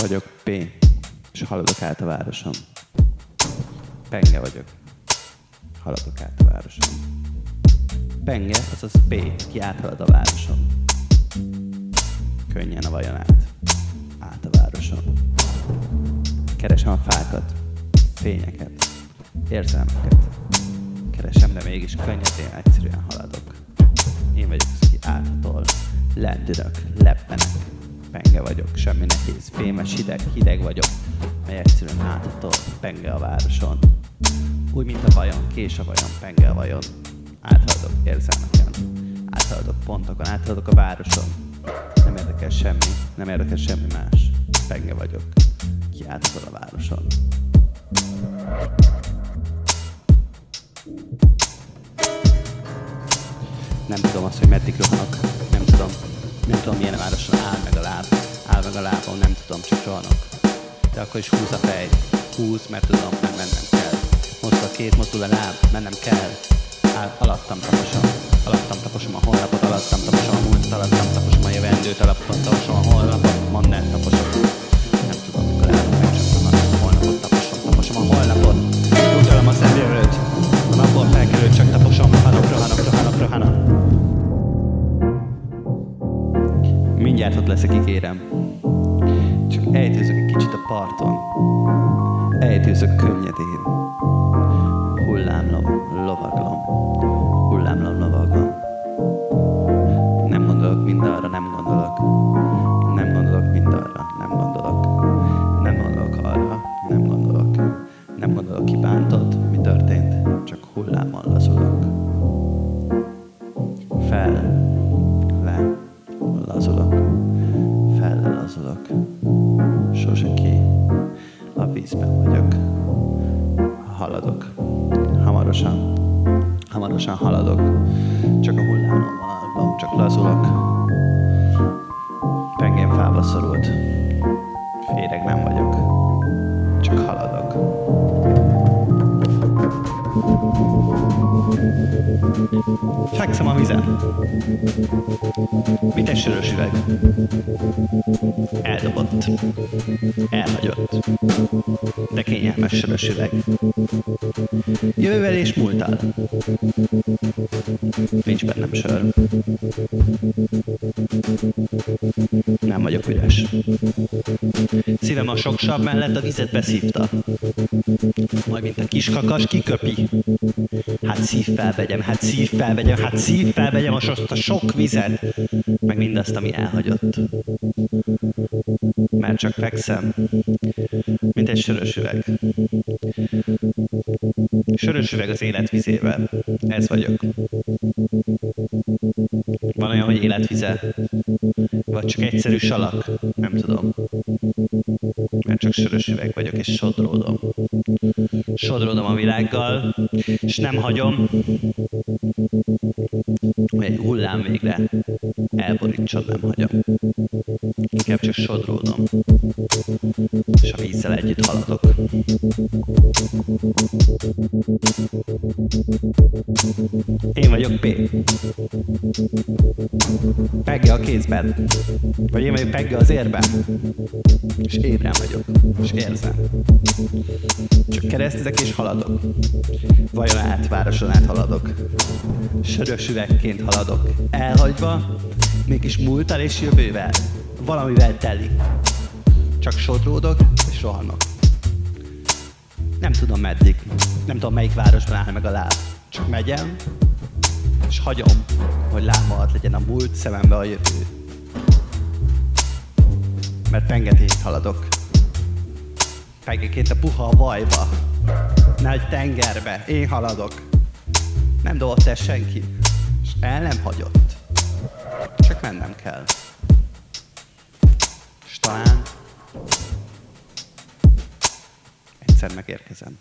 Vagyok P, és haladok át a városon. Penge vagyok. Haladok át a városon. Penge, azaz P, ki áthalad a városon. Könnyen a vajon át. Át a városon. Keresem a fákat, fényeket, érzelmeket. Keresem, de mégis könnyedén, egyszerűen haladok. Én vagyok az, aki áthatol. Lendülök, leppenek, penge vagyok, semmi nehéz, fémes, hideg, hideg vagyok, mely egyszerűen áthatol, penge a városon. Úgy, mint a vajon, kés a vajon, penge a vajon. Áthaladok érzelmeken, áthaladok pontokon, áthaladok a városon. Nem érdekel semmi, nem érdekel semmi más. Penge vagyok, ki áthatol a városon. Nem tudom azt, hogy meddig rohanok. Nem tudom. Milyen városon áll meg a láb. Áll meg a lábam, nem tudom, csak rohanok. De akkor is húz a fej. Húz, mert tudom, hogy mennem kell. Mozdul a két, mozdul a láb, mennem kell. Áll, alattam taposom. Alattam taposom a holnapot, alattam taposom a múltat, alattam taposom a jövendőt, alattam taposom a holnapot, el, taposom. Mindjárt ott leszek, ígérem. Csak ejtőzök egy kicsit a parton. Ejtőzök könnyedén. Hullámlom, lovaglom. Hullámlom, lovaglom. Nem gondolok mindarra, nem gondolok. Nem gondolok mindarra, nem gondolok. Nem gondolok arra, nem gondolok. Nem gondolok, ki bántott, mi történt. Csak hullámon lazulok. Fel, Haladok. Hamarosan. Hamarosan haladok. Csak a hullámon csak lazulok. Pengém fába szorult. Féreg nem vagyok. Csak haladok. Fekszem a vizen. Mit egy sörös üveg? Eldobott. Elhagyott. De kényelmes sörös üveg. Jövővel és múltál. Nincs bennem sör. Nem vagyok üres. Szívem a sok mellett a vizet beszívta. Majd mint a kis kakas kiköpi. Hát szívvel vegyem, hát szívvel vegyem, hát szívvel vegyem a, a sok vizet, meg mindazt, ami elhagyott. Mert csak fekszem, mint egy sörös üveg. Sörös üveg az életvizével. Ez vagyok. Van olyan, hogy életvize, vagy csak egyszerű salak, nem tudom. Mert csak sörös üveg vagyok, és sodródom. Sodródom a világgal, és nem hagyom, hogy egy hullám végre elborítson, nem hagyom. Inkább csak sodródom, és a vízzel együtt haladok. Én vagyok P. Pegge a kézben. Vagy én vagyok Pegge az érben. És ébren vagyok. És érzem. Csak keresztezek és haladok. Vajon át, városon át haladok. Sörös üvegként haladok. Elhagyva, mégis múltal és jövővel. Valamivel telik. Csak sodródok és rohanok. Nem tudom meddig. Nem tudom melyik városban áll meg a láb. Csak megyem, és hagyom, hogy lábam alatt legyen a múlt, szemembe a jövő. Mert pengetét haladok. Pengeként a puha a vajba. Nagy tengerbe. Én haladok. Nem dobott el senki. És el nem hagyott. Csak mennem kell. És talán egyszer megérkezem.